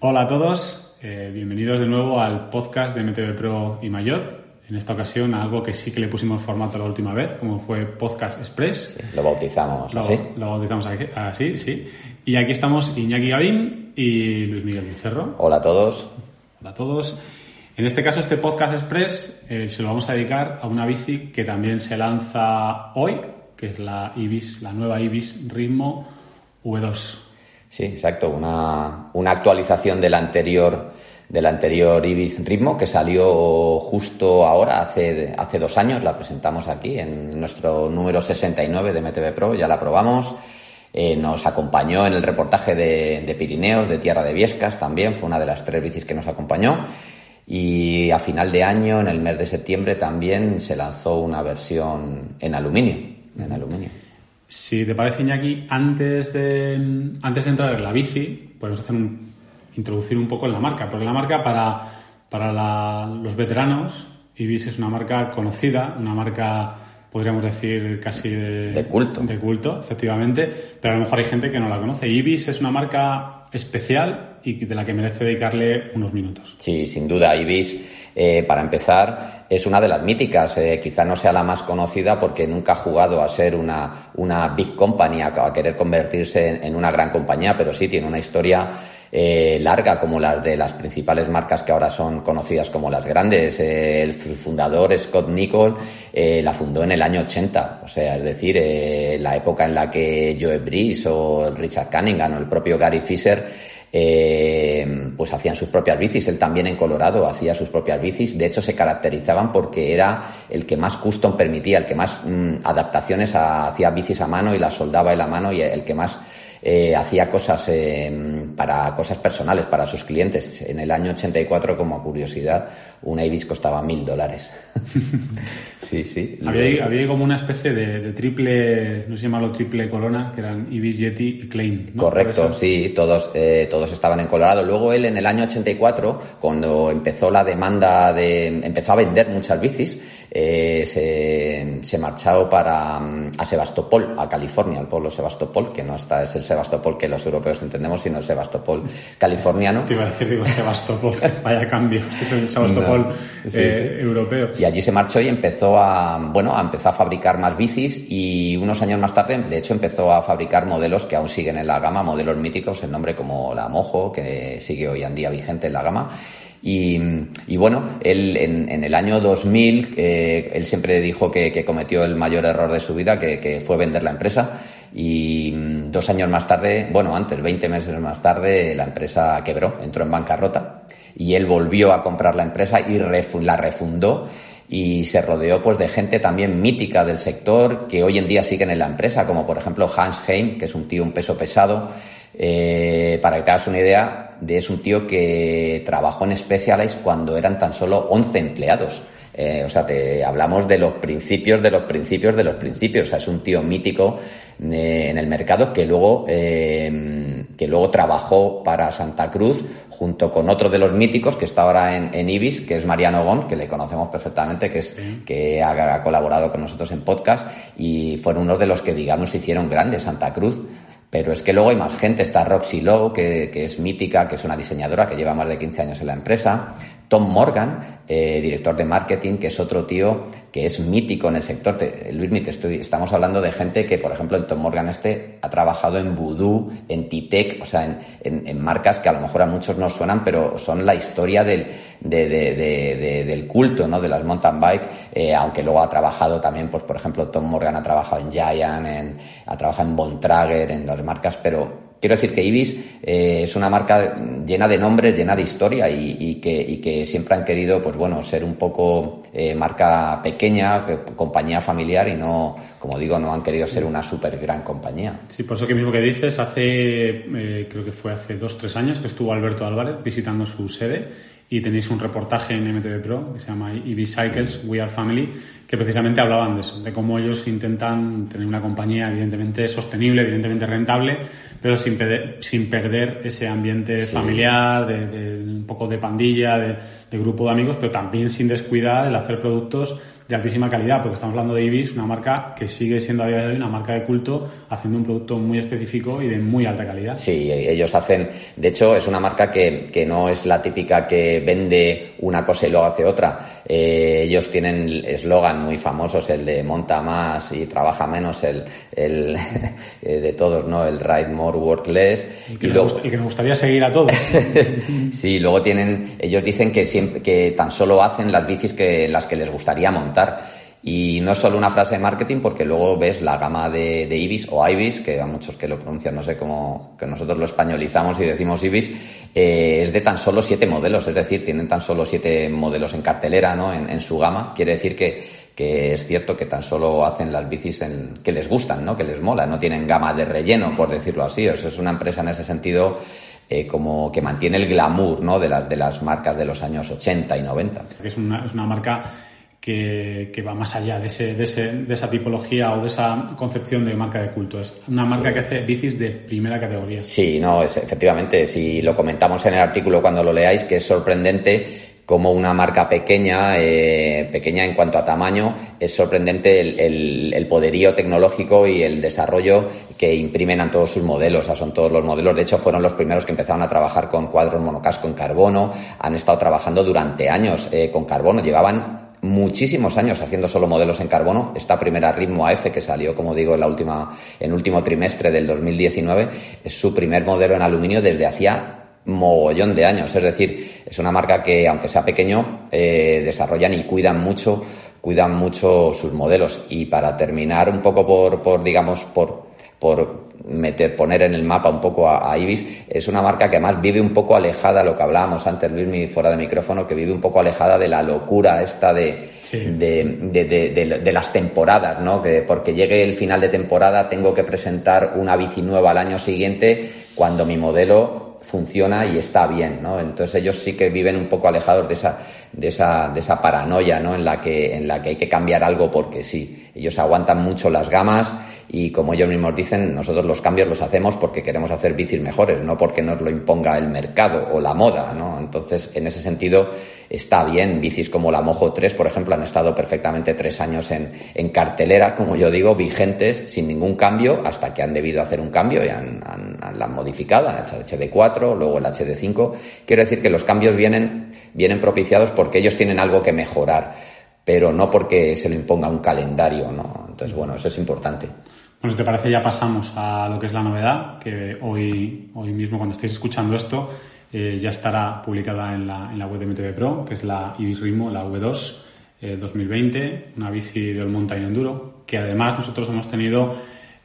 Hola a todos, eh, bienvenidos de nuevo al podcast de MTV Pro y Mayor. En esta ocasión algo que sí que le pusimos formato la última vez, como fue Podcast Express. Lo bautizamos Lo, así. lo bautizamos así, sí. Y aquí estamos Iñaki Gavín y Luis Miguel Cerro. Hola a todos. Hola a todos. En este caso, este Podcast Express eh, se lo vamos a dedicar a una bici que también se lanza hoy, que es la Ibis, la nueva Ibis Ritmo V2. Sí, exacto. Una, una actualización del anterior, del anterior Ibis Ritmo que salió justo ahora, hace, hace dos años. La presentamos aquí en nuestro número 69 de MTV Pro. Ya la probamos. Eh, nos acompañó en el reportaje de, de Pirineos, de Tierra de Viescas también. Fue una de las tres bicis que nos acompañó. Y a final de año, en el mes de septiembre, también se lanzó una versión en aluminio. En aluminio. Si te parece, Iñaki, antes de, antes de entrar en la bici, podemos hacer un, introducir un poco en la marca. Porque la marca, para, para la- los veteranos, Ibis es una marca conocida, una marca, podríamos decir, casi de, De culto. De culto, efectivamente. Pero a lo mejor hay gente que no la conoce. Ibis es una marca especial y de la que merece dedicarle unos minutos. Sí, sin duda. Ibis, eh, para empezar, es una de las míticas. Eh, quizá no sea la más conocida porque nunca ha jugado a ser una, una big company, a, querer convertirse en una gran compañía, pero sí tiene una historia eh, larga como las de las principales marcas que ahora son conocidas como las grandes. Eh, el fundador Scott Nicol eh, la fundó en el año 80, o sea, es decir, eh, la época en la que Joe Breeze o Richard Cunningham o el propio Gary Fisher eh, pues hacían sus propias bicis. Él también en Colorado hacía sus propias bicis. De hecho, se caracterizaban porque era el que más custom permitía, el que más mm, adaptaciones hacía bicis a mano y las soldaba en la mano y el que más eh, hacía cosas eh, para cosas personales para sus clientes. En el año 84, como curiosidad, una Ibis costaba mil dólares. sí, sí. Había, ahí- había como una especie de, de triple, no sé llamarlo triple corona, que eran Ibis, Yeti y Klein. ¿no? Correcto, sí, todos, eh, todos estaban en Colorado. Luego él en el año 84, cuando empezó la demanda de, empezó a vender muchas bicis, eh, se, se marchó para mm, a Sebastopol, a California, el pueblo Sebastopol, que no está es el Sebastopol que los europeos entendemos, sino el Sebastopol californiano. Te iba a decir, digo, Sebastopol, vaya cambio, si es el Sebastopol No. Sí, eh, sí. europeo. Y allí se marchó y empezó a, bueno, a empezar a fabricar más bicis y unos años más tarde, de hecho, empezó a fabricar modelos que aún siguen en la gama, modelos míticos, el nombre como la Mojo, que sigue hoy en día vigente en la gama. Y, bueno, él en, el año 2000, eh, él siempre dijo que, cometió el mayor error de su vida, que, fue vender la empresa. Y mm, dos años más tarde, bueno, antes, 20 meses más tarde, la empresa quebró, entró en bancarrota y él volvió a comprar la empresa y la refundó y se rodeó pues de gente también mítica del sector que hoy en día siguen en la empresa, como por ejemplo Hans Heim, que es un tío un peso pesado. Eh, para que te hagas una idea, de, es un tío que trabajó en Specialized cuando eran tan solo 11 empleados. Eh, o sea, te hablamos de los principios, de los principios, de los principios. O sea, es un tío mítico eh, en el mercado que luego, eh, que luego trabajó para Santa Cruz junto con otro de los míticos que está ahora en, en Ibis, que es Mariano Gon, que le conocemos perfectamente, que es que ha, ha colaborado con nosotros en podcast y fueron unos de los que, digamos, se hicieron grandes Santa Cruz. Pero es que luego hay más gente. Está Roxy Lowe, que, que es mítica, que es una diseñadora que lleva más de 15 años en la empresa. Tom Morgan, eh, director de marketing, que es otro tío que es mítico en el sector. Luis, te estamos hablando de gente que, por ejemplo, en Tom Morgan este ha trabajado en Voodoo, en Titec, o sea, en, marcas que a lo mejor a muchos no suenan, pero son la historia del, de, de, de, del culto, ¿no? De las mountain bike, eh, aunque luego ha trabajado también, pues, por ejemplo, Tom Morgan ha trabajado en Giant, ha trabajado en Bontrager, en las marcas, pero quiero decir que Ibis eh, es una marca llena de nombres, llena de historia y, que, que, siempre han querido, pues bueno, ser un poco eh, marca pequeña, compañía familiar y no, como digo, no han querido ser una súper gran compañía. Sí, por eso que mismo que dices, hace, eh, creo que fue hace dos, tres años que estuvo Alberto Álvarez visitando su sede y tenéis un reportaje en MTV Pro que se llama EV Cycles, We Are Family, que precisamente hablaban de eso, de cómo ellos intentan tener una compañía evidentemente sostenible, evidentemente rentable, pero sin, perder, sin perder ese ambiente familiar, de, un poco de pandilla, de, de, grupo de amigos, pero también sin descuidar el hacer productos de altísima calidad, porque estamos hablando de Ibis, una marca que sigue siendo a día de hoy una marca de culto, haciendo un producto muy específico y de muy alta calidad. Sí, ellos hacen, de hecho, es una marca que, que no es la típica que vende una cosa y luego hace otra. Eh, ellos tienen eslogan muy famosos, el de monta más y trabaja menos, el, el de todos, ¿no? El ride more, work less. Y, y, luego, que me gustaría seguir a todos. sí, luego tienen, ellos dicen que siempre, que tan solo hacen las bicis que las que les gustaría montar y no es solo una frase de marketing, porque luego ves la gama de, Ibis o Ibis, que a muchos que lo pronuncian no sé cómo, que nosotros lo españolizamos y decimos Ibis, eh, es de tan solo siete modelos, es decir, tienen tan solo siete modelos en cartelera, ¿no? En, su gama. Quiere decir que, es cierto que tan solo hacen las bicis en, que les gustan, ¿no? Que les mola, no tienen gama de relleno, por decirlo así. es una empresa en ese sentido eh, como que mantiene el glamour, ¿no? De, de las marcas de los años 80 y 90. Es una, es una marca que, va más allá de, ese, de, ese, de, esa tipología o de esa concepción de marca de culto. Es una marca que hace bicis de primera categoría. Sí, no, es, efectivamente, si lo comentamos en el artículo cuando lo leáis, que es sorprendente como una marca pequeña, eh, pequeña en cuanto a tamaño, es sorprendente el, el, poderío tecnológico y el desarrollo que imprimen a todos sus modelos. O sea, son todos los modelos. De hecho, fueron los primeros que empezaron a trabajar con cuadros monocasco en carbono. Han estado trabajando durante años eh, con carbono. Llevaban muchísimos años haciendo solo modelos en carbono. Esta primera Ritmo AF que salió, como digo, en la última, en último trimestre del 2019, es su primer modelo en aluminio desde hacía mogollón de años. Es decir, es una marca que, aunque sea pequeño, eh, desarrollan y cuidan mucho, cuidan mucho sus modelos. Y para terminar un poco por, por digamos, por por meter, poner en el mapa un poco a, Ibis, es una marca que además vive un poco alejada, lo que hablábamos antes, Luis, fuera de micrófono, que vive un poco alejada de la locura esta de, de, de, las temporadas, ¿no? Que porque llegue el final de temporada tengo que presentar una bici nueva al año siguiente cuando mi modelo funciona y está bien, ¿no? Entonces ellos sí que viven un poco alejados de esa, de esa, de esa paranoia, ¿no? En la que, en la que hay que cambiar algo porque sí. Ellos aguantan mucho las gamas y como ellos mismos dicen, nosotros los cambios los hacemos porque queremos hacer bicis mejores, no porque nos lo imponga el mercado o la moda, ¿no? Entonces, en ese sentido, está bien. Bicis como la Mojo 3, por ejemplo, han estado perfectamente tres años en, en cartelera, como yo digo, vigentes, sin ningún cambio, hasta que han debido hacer un cambio y han, han, la han modificado, han hecho HD4, luego el HD5. Quiero decir que los cambios vienen, vienen propiciados porque ellos tienen algo que mejorar, pero no porque se lo imponga un calendario, ¿no? Entonces, bueno, eso es importante. Bueno, si te parece, ya pasamos a lo que es la novedad, que hoy, hoy mismo, cuando estéis escuchando esto, eh, ya estará publicada en la, en la web de MTV Pro, que es la Ibis Ritmo, la V2 2020, eh, una bici de All Mountain Enduro, que además nosotros hemos tenido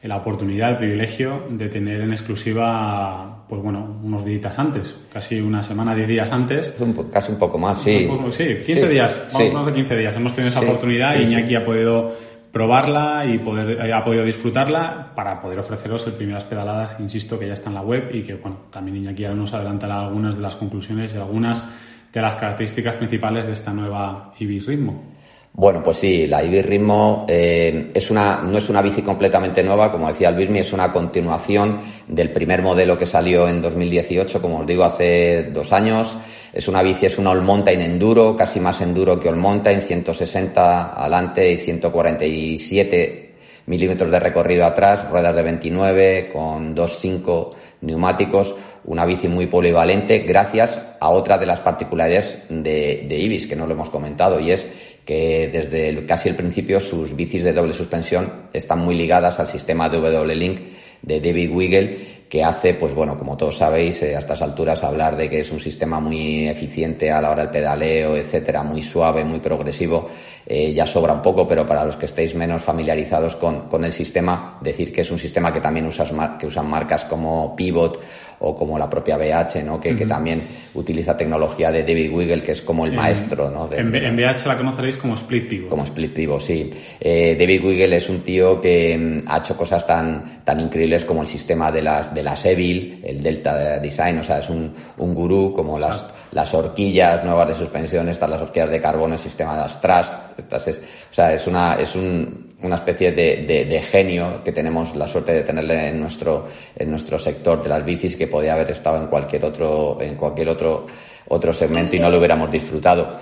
la oportunidad, el privilegio de tener en exclusiva, pues bueno, unos días antes, casi una semana, diez días antes. casi un poco más, sí. sí, 15 días, vamos, más de 15 días. Hemos tenido esa oportunidad y Iñaki ha podido probarla y poder, eh, ha podido disfrutarla para poder ofreceros el primeras pedaladas, insisto, que ya está en la web y que, bueno, también Iñaki ahora nos adelantará algunas de las conclusiones y algunas de las características principales de esta nueva Ibis Ritmo. Bueno, pues sí, la Ibis Ritmo eh, es una, no es una bici completamente nueva, como decía Luismi, es una continuación del primer modelo que salió en 2018, como os digo, hace dos años. Es una bici, es una All Mountain Enduro, casi más enduro que All Mountain, 160 adelante y 147 milímetros de recorrido atrás, ruedas de 29 con 2.5 neumáticos, una bici muy polivalente gracias a otra de las particularidades de, de, Ibis que no lo hemos comentado y es que desde casi el principio sus bicis de doble suspensión están muy ligadas al sistema de W-Link de David Wiggle que hace, pues bueno, como todos sabéis, eh, a estas alturas hablar de que es un sistema muy eficiente a la hora del pedaleo, etcétera, muy suave, muy progresivo, eh, ya sobra un poco, pero para los que estéis menos familiarizados con, con el sistema, decir que es un sistema que también usas, que usan marcas como Pivot o como la propia BH, ¿no? que, que también utiliza tecnología de David Wiggle, que es como el maestro. ¿no? en, BH la conoceréis como Split Pivot. Como Split sí. Eh, David Wiggle es un tío que mm, ha hecho cosas tan, tan increíbles como el sistema de las, de las Evil, el Delta Design, o sea, es un, un gurú como las, las horquillas nuevas de suspensión, estas las horquillas de carbono, el sistema de las TRAS, estas es, o sea, es una, es un, una especie de, de, genio que tenemos la suerte de tenerle en nuestro, en nuestro sector de las bicis que podía haber estado en cualquier otro, en cualquier otro, otro segmento y no lo hubiéramos disfrutado.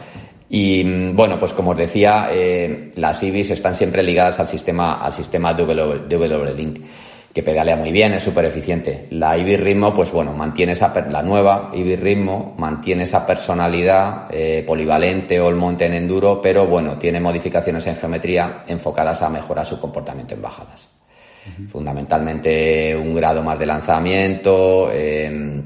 Y bueno, pues como os decía, eh, las IBIs están siempre ligadas al sistema, al sistema WW-Link que pedalea muy bien, es súper eficiente. La Ibis Ritmo, pues bueno, mantiene esa, la nueva Ibis Ritmo mantiene esa personalidad eh, polivalente o el monte en enduro, pero bueno, tiene modificaciones en geometría enfocadas a mejorar su comportamiento en bajadas. Fundamentalmente un grado más de lanzamiento, eh,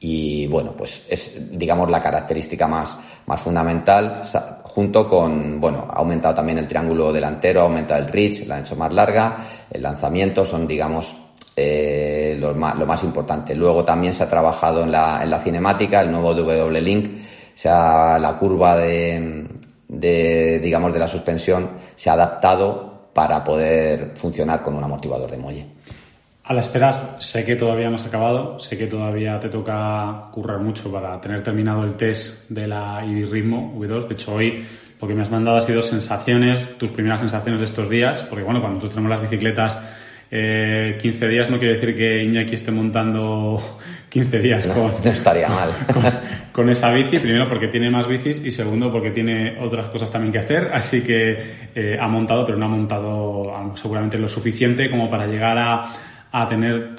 y bueno, pues es, digamos, la característica más, más fundamental, junto con, bueno, ha aumentado también el triángulo delantero, ha aumentado el reach, la han hecho más larga, el lanzamiento son, digamos, eh, lo, más, lo, más, importante. Luego también se ha trabajado en la, en la cinemática, el nuevo W Link, sea, la curva de, de, digamos, de la suspensión se ha adaptado para poder funcionar con un amortiguador de muelle. A la espera, sé que todavía no has acabado, sé que todavía te toca currar mucho para tener terminado el test de la Ritmo V2. De hecho, hoy lo que me has mandado ha sido sensaciones, tus primeras sensaciones de estos días, porque bueno, cuando nosotros tenemos las bicicletas eh, 15 días no quiere decir que Iñaki esté montando 15 días con, no estaría mal. Con, esa bici, primero porque tiene más bicis y segundo porque tiene otras cosas también que hacer, así que eh, ha montado, pero no ha montado seguramente lo suficiente como para llegar a a tener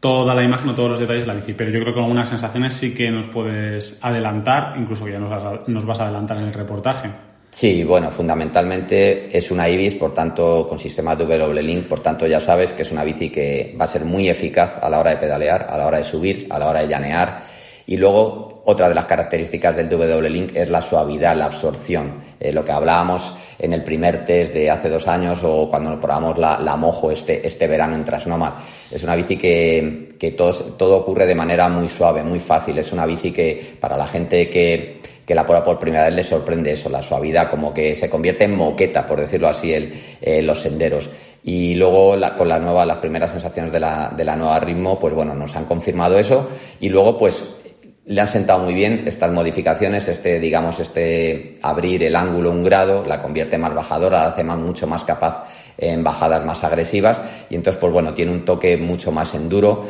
toda la imagen o todos los detalles de la bici. Pero yo creo que algunas sensaciones sí que nos puedes adelantar, incluso que ya nos vas a, adelantar en el reportaje. Sí, bueno, fundamentalmente es una Ibis, por tanto, con sistema W Link, por tanto ya sabes que es una bici que va a ser muy eficaz a la hora de pedalear, a la hora de subir, a la hora de llanear. Y luego, otra de las características del W Link es la suavidad, la absorción. Eh, lo que hablábamos en el primer test de hace dos años o cuando probamos la, la Mojo este, este verano en Trasnoma. Es una bici que, que todo, ocurre de manera muy suave, muy fácil. Es una bici que para la gente que, que la prueba por primera vez le sorprende eso, la suavidad, como que se convierte en moqueta, por decirlo así, el, eh, los senderos. Y luego con la nueva, las primeras sensaciones de la, de la nueva ritmo, pues bueno, nos han confirmado eso. Y luego, pues le han sentado muy bien estas modificaciones, este, digamos, este abrir el ángulo un grado, la convierte más bajadora, la hace más, mucho más capaz en bajadas más agresivas y entonces, pues bueno, tiene un toque mucho más enduro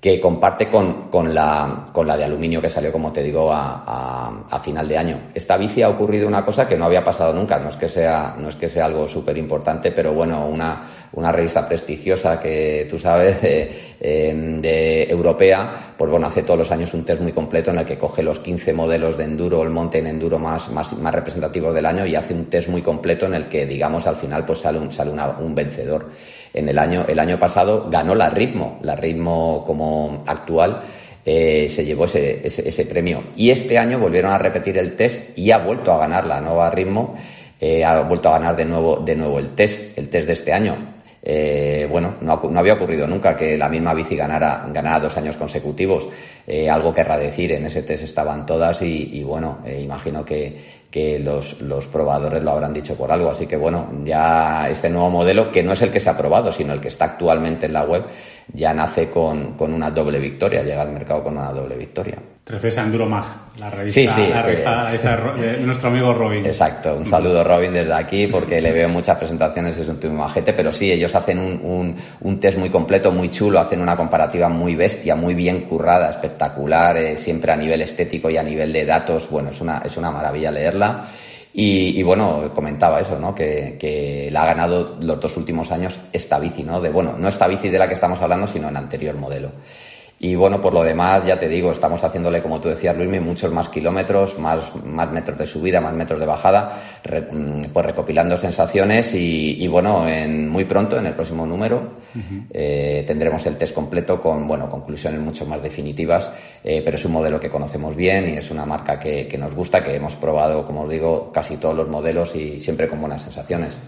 que comparte con, con, la, con la de aluminio que salió, como te digo, a, a, final de año. Esta bici ha ocurrido una cosa que no había pasado nunca, no es que sea, no es que sea algo súper importante, pero bueno, una, una revista prestigiosa que tú sabes, de, de, europea, pues bueno, hace todos los años un test muy completo en el que coge los 15 modelos de enduro, el monte en enduro más, más, más representativos del año y hace un test muy completo en el que, digamos, al final pues sale un, sale un vencedor en el año, el año pasado ganó la Ritmo, la Ritmo como actual. Eh, se llevó ese, ese, premio. Y este año volvieron a repetir el test y ha vuelto a ganar la nueva ritmo, eh, ha vuelto a ganar de nuevo, de nuevo el test, el test de este año. Eh, bueno, no, había ocurrido nunca que la misma bici ganara, ganara dos años consecutivos. Algo querrá decir, en ese test estaban todas y, bueno, imagino que, que los, los, probadores lo habrán dicho por algo. Así que bueno, ya este nuevo modelo, que no es el que se ha probado, sino el que está actualmente en la web, ya nace con, con una doble victoria, llega al mercado con una doble victoria. Te refieres a Enduromag, la revista, de nuestro amigo Robin. Exacto, un saludo Robin desde aquí porque le veo muchas presentaciones, es un tipo majete, pero sí, ellos hacen un, un, un, test muy completo, muy chulo, hacen una comparativa muy bestia, muy bien currada, espectacular, eh, siempre a nivel estético y a nivel de datos, bueno, es una, es una maravilla y, bueno, comentaba eso, ¿no? Que, que la ha ganado los dos últimos años esta bici, ¿no? De, bueno, no esta bici de la que estamos hablando, sino el anterior modelo. Y bueno, por lo demás, ya te digo, estamos haciéndole, como tú decías, Luismi, muchos más kilómetros, más, más metros de subida, más metros de bajada, mm, pues recopilando sensaciones y, bueno, en, muy pronto, en el próximo número, eh, tendremos el test completo con, bueno, conclusiones mucho más definitivas, eh, pero es un modelo que conocemos bien y es una marca que, que nos gusta, que hemos probado, como os digo, casi todos los modelos y siempre con buenas sensaciones.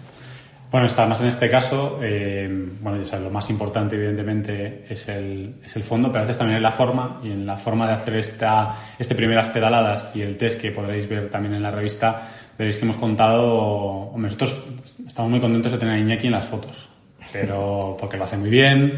Bueno, está más en este caso, eh, bueno, ya sabes, lo más importante evidentemente es el, es el fondo, pero a veces también es la forma y en la forma de hacer esta este primeras pedaladas y el test que podréis ver también en la revista, veréis que hemos contado, hombre, nosotros estamos muy contentos de tener a Iñaki en las fotos, pero porque lo hace muy bien,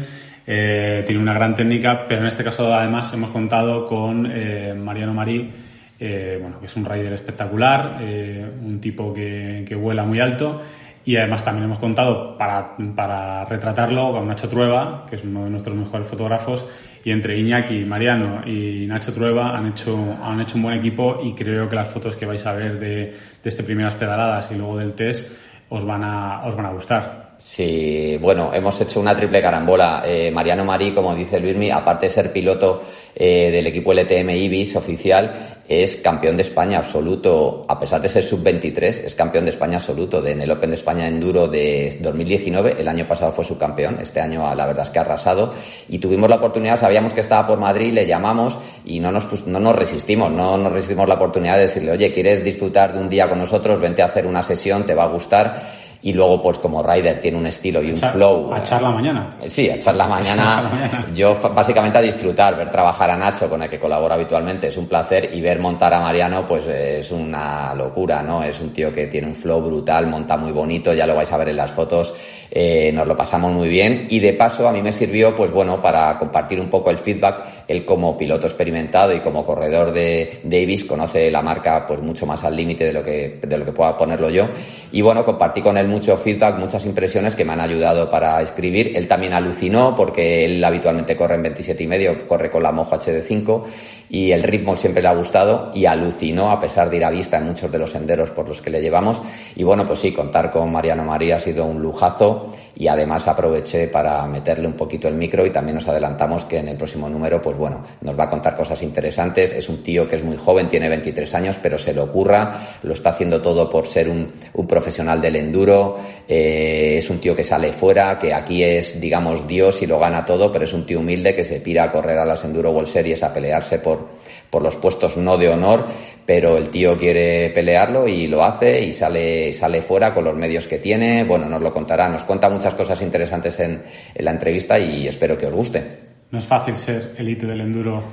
eh, tiene una gran técnica, pero en este caso además hemos contado con eh, Mariano Marí, bueno, que es un rider espectacular, un tipo que, que vuela muy alto y además también hemos contado para, para retratarlo con Nacho Trueba, que es uno de nuestros mejores fotógrafos, y entre Iñaki, Mariano y Nacho Trueba han hecho, han hecho un buen equipo y creo que las fotos que vais a ver de, de este primeras pedaladas y luego del test os van a, os van a gustar. Sí, bueno, hemos hecho una triple carambola. Eh, Mariano Marí, como dice Luismi, aparte de ser piloto eh, del equipo LTM Ibis oficial, es campeón de España absoluto, a pesar de ser sub-23, es campeón de España absoluto de, en el Open de España Enduro de 2019. El año pasado fue subcampeón, este año la verdad es que ha arrasado. Y tuvimos la oportunidad, sabíamos que estaba por Madrid, le llamamos y no nos, no nos resistimos, no nos resistimos la oportunidad de decirle, oye, ¿quieres disfrutar de un día con nosotros? Vente a hacer una sesión, te va a gustar y luego pues como Ryder tiene un estilo y un flow. A echar la mañana. Eh, sí, a echar la mañana. Yo básicamente a disfrutar, ver trabajar a Nacho con el que colaboro habitualmente es un placer y ver montar a Mariano pues es una locura, ¿no? Es un tío que tiene un flow brutal, monta muy bonito, ya lo vais a ver en las fotos, eh, nos lo pasamos muy bien y de paso a mí me sirvió pues bueno para compartir un poco el feedback, él como piloto experimentado y como corredor de Davis conoce la marca pues mucho más al límite de lo que de lo que pueda ponerlo yo y bueno, compartí con él mucho feedback, muchas impresiones que me han ayudado para escribir. Él también alucinó porque él habitualmente corre en 27 y medio, corre con la Mojo HD5 y el ritmo siempre le ha gustado y alucinó a pesar de ir a vista en muchos de los senderos por los que le llevamos. Y bueno, pues sí, contar con Mariano María ha sido un lujazo y además aproveché para meterle un poquito el micro y también nos adelantamos que en el próximo número, pues bueno, nos va a contar cosas interesantes. Es un tío que es muy joven, tiene 23 años, pero se le ocurra, lo está haciendo todo por ser un, un profesional del enduro, eh, es un tío que sale fuera, que aquí es, digamos, Dios y lo gana todo, pero es un tío humilde que se pira a correr a las Enduro World Series a pelearse por, por los puestos no de honor, pero el tío quiere pelearlo y lo hace y sale, sale fuera con los medios que tiene. Bueno, nos lo contará, nos cuenta muchas cosas interesantes en, en la entrevista y espero que os guste. No es fácil ser elite del enduro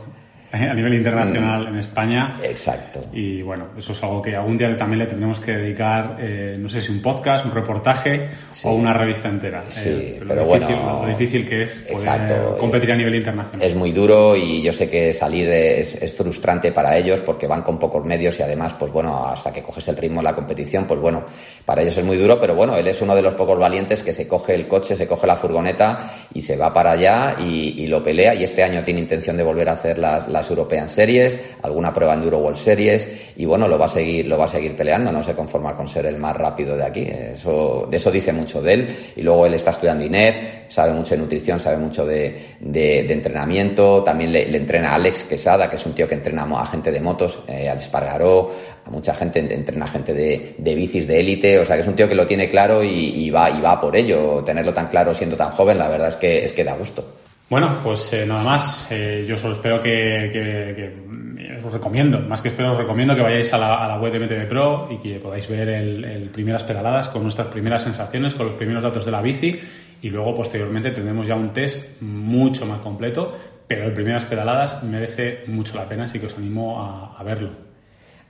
a nivel internacional en España. Exacto. Y bueno, eso es algo que algún día también le tendremos que dedicar, eh, no sé si un podcast, un reportaje o una revista entera. Sí, eh, pero, lo difícil, bueno. Lo difícil que es poder competir a nivel internacional. Es muy duro y yo sé que salir es, es, frustrante para ellos porque van con pocos medios y además, pues bueno, hasta que coges el ritmo de la competición, pues bueno, para ellos es muy duro, pero bueno, él es uno de los pocos valientes que se coge el coche, se coge la furgoneta y se va para allá y, y lo pelea y este año tiene intención de volver a hacer las European Series, alguna prueba en Euro World Series y bueno, lo va a seguir, lo va a seguir peleando, no se conforma con ser el más rápido de aquí, eso, de eso dice mucho de él. Y luego él está estudiando INEF, sabe mucho de nutrición, sabe mucho de, de, entrenamiento, también le, le, entrena a Alex Quesada, que es un tío que entrena a gente de motos, eh, al Espargaró, a mucha gente, entrena a gente de, de bicis de élite, o sea que es un tío que lo tiene claro y, y, va, y va por ello, tenerlo tan claro siendo tan joven, la verdad es que, es que da gusto. Bueno, pues eh, nada más. Eh, yo solo espero que, que, que, os recomiendo, más que espero, os recomiendo que vayáis a la, a la web de MTV Pro y que podáis ver el, el, primeras pedaladas con nuestras primeras sensaciones, con los primeros datos de la bici y luego posteriormente tendremos ya un test mucho más completo, pero el primeras pedaladas merece mucho la pena, así que os animo a, a verlo.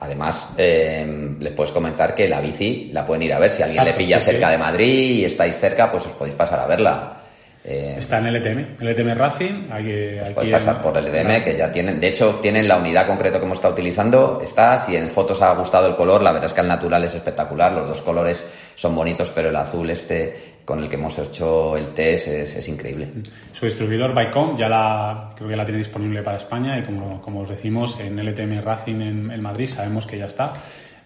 Además, eh, les puedes comentar que la bici la pueden ir a ver. Si alguien Exacto, le pilla sí, cerca sí. de Madrid y estáis cerca, pues os podéis pasar a verla. Eh, está en LTM, LTM Racing. Hay que, hay puedes pasar por LTM, que ya tienen, de hecho, tienen la unidad concreta que hemos estado utilizando. Está, si en fotos ha gustado el color, la verdad es que al natural es espectacular. Los dos colores son bonitos, pero el azul este con el que hemos hecho el test es, es increíble. Su distribuidor Bycom ya la creo que la tiene disponible para España y como, como os decimos en LTM Racing en, en Madrid sabemos que ya está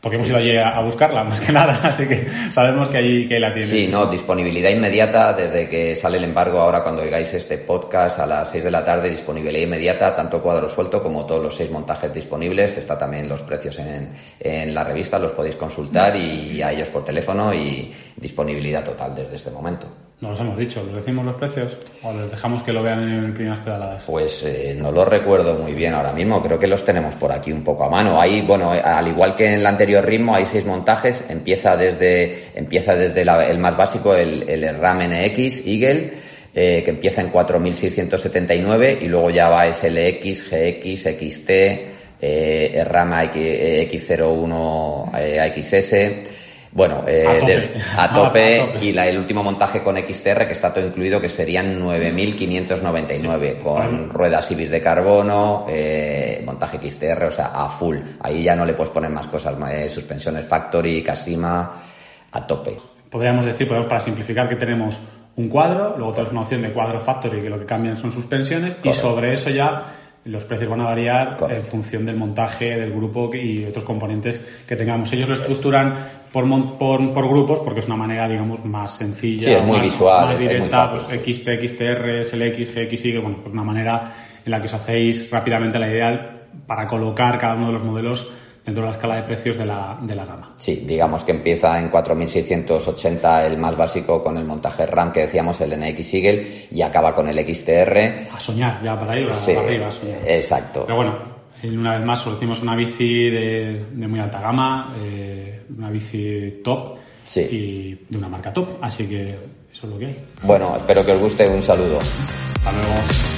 porque hemos ido allí a, buscarla, más que nada, así que sabemos que ahí, que la tiene. Sí, no, disponibilidad inmediata desde que sale el embargo ahora cuando oigáis este podcast a las 6 de la tarde, disponibilidad inmediata, tanto cuadro suelto como todos los seis montajes disponibles, está también los precios en, en la revista, los podéis consultar y a ellos por teléfono y disponibilidad total desde este momento. No los hemos dicho, ¿les decimos los precios o les dejamos que lo vean en primeras pedaladas? Pues eh, no lo recuerdo muy bien ahora mismo, creo que los tenemos por aquí un poco a mano. Hay, bueno, eh, al igual que en el anterior ritmo, hay seis montajes, empieza desde, empieza desde el más básico, el, el RAM NX Eagle, eh, que empieza en 4679 y luego ya va SLX, GX, XT, eh, RAM X01 XS bueno, eh, a, tope. y la, el último montaje con XTR, que está todo incluido, que serían 9.599, con ruedas Ibis de carbono, eh, montaje XTR, o sea, a full. Ahí ya no le puedes poner más cosas, eh, suspensiones Factory, Casima, a tope. Podríamos decir, podemos, para simplificar, que tenemos un cuadro, luego tenemos una opción de cuadro Factory, que lo que cambian son suspensiones, y sobre eso ya los precios van a variar en función del montaje del grupo y otros componentes que tengamos. Ellos lo estructuran por, por, por grupos porque es una manera, digamos, más sencilla. Sí, es muy más, visual. Más directa, pues, XT, XTR, SLX, GXY, bueno, pues una manera en la que os hacéis rápidamente la idea para colocar cada uno de los modelos dentro de la escala de precios de la, de la gama. Sí, digamos que empieza en 4.680 el más básico con el montaje RAM que decíamos, el NX Eagle, y acaba con el XTR. A soñar, ya para ir sí, arriba. Exacto. Pero bueno, una vez más, solo hicimos una bici de, de muy alta gama, eh, una bici top sí. y de una marca top, así que eso es lo que hay. Bueno, espero que os guste. Un saludo. Hasta luego.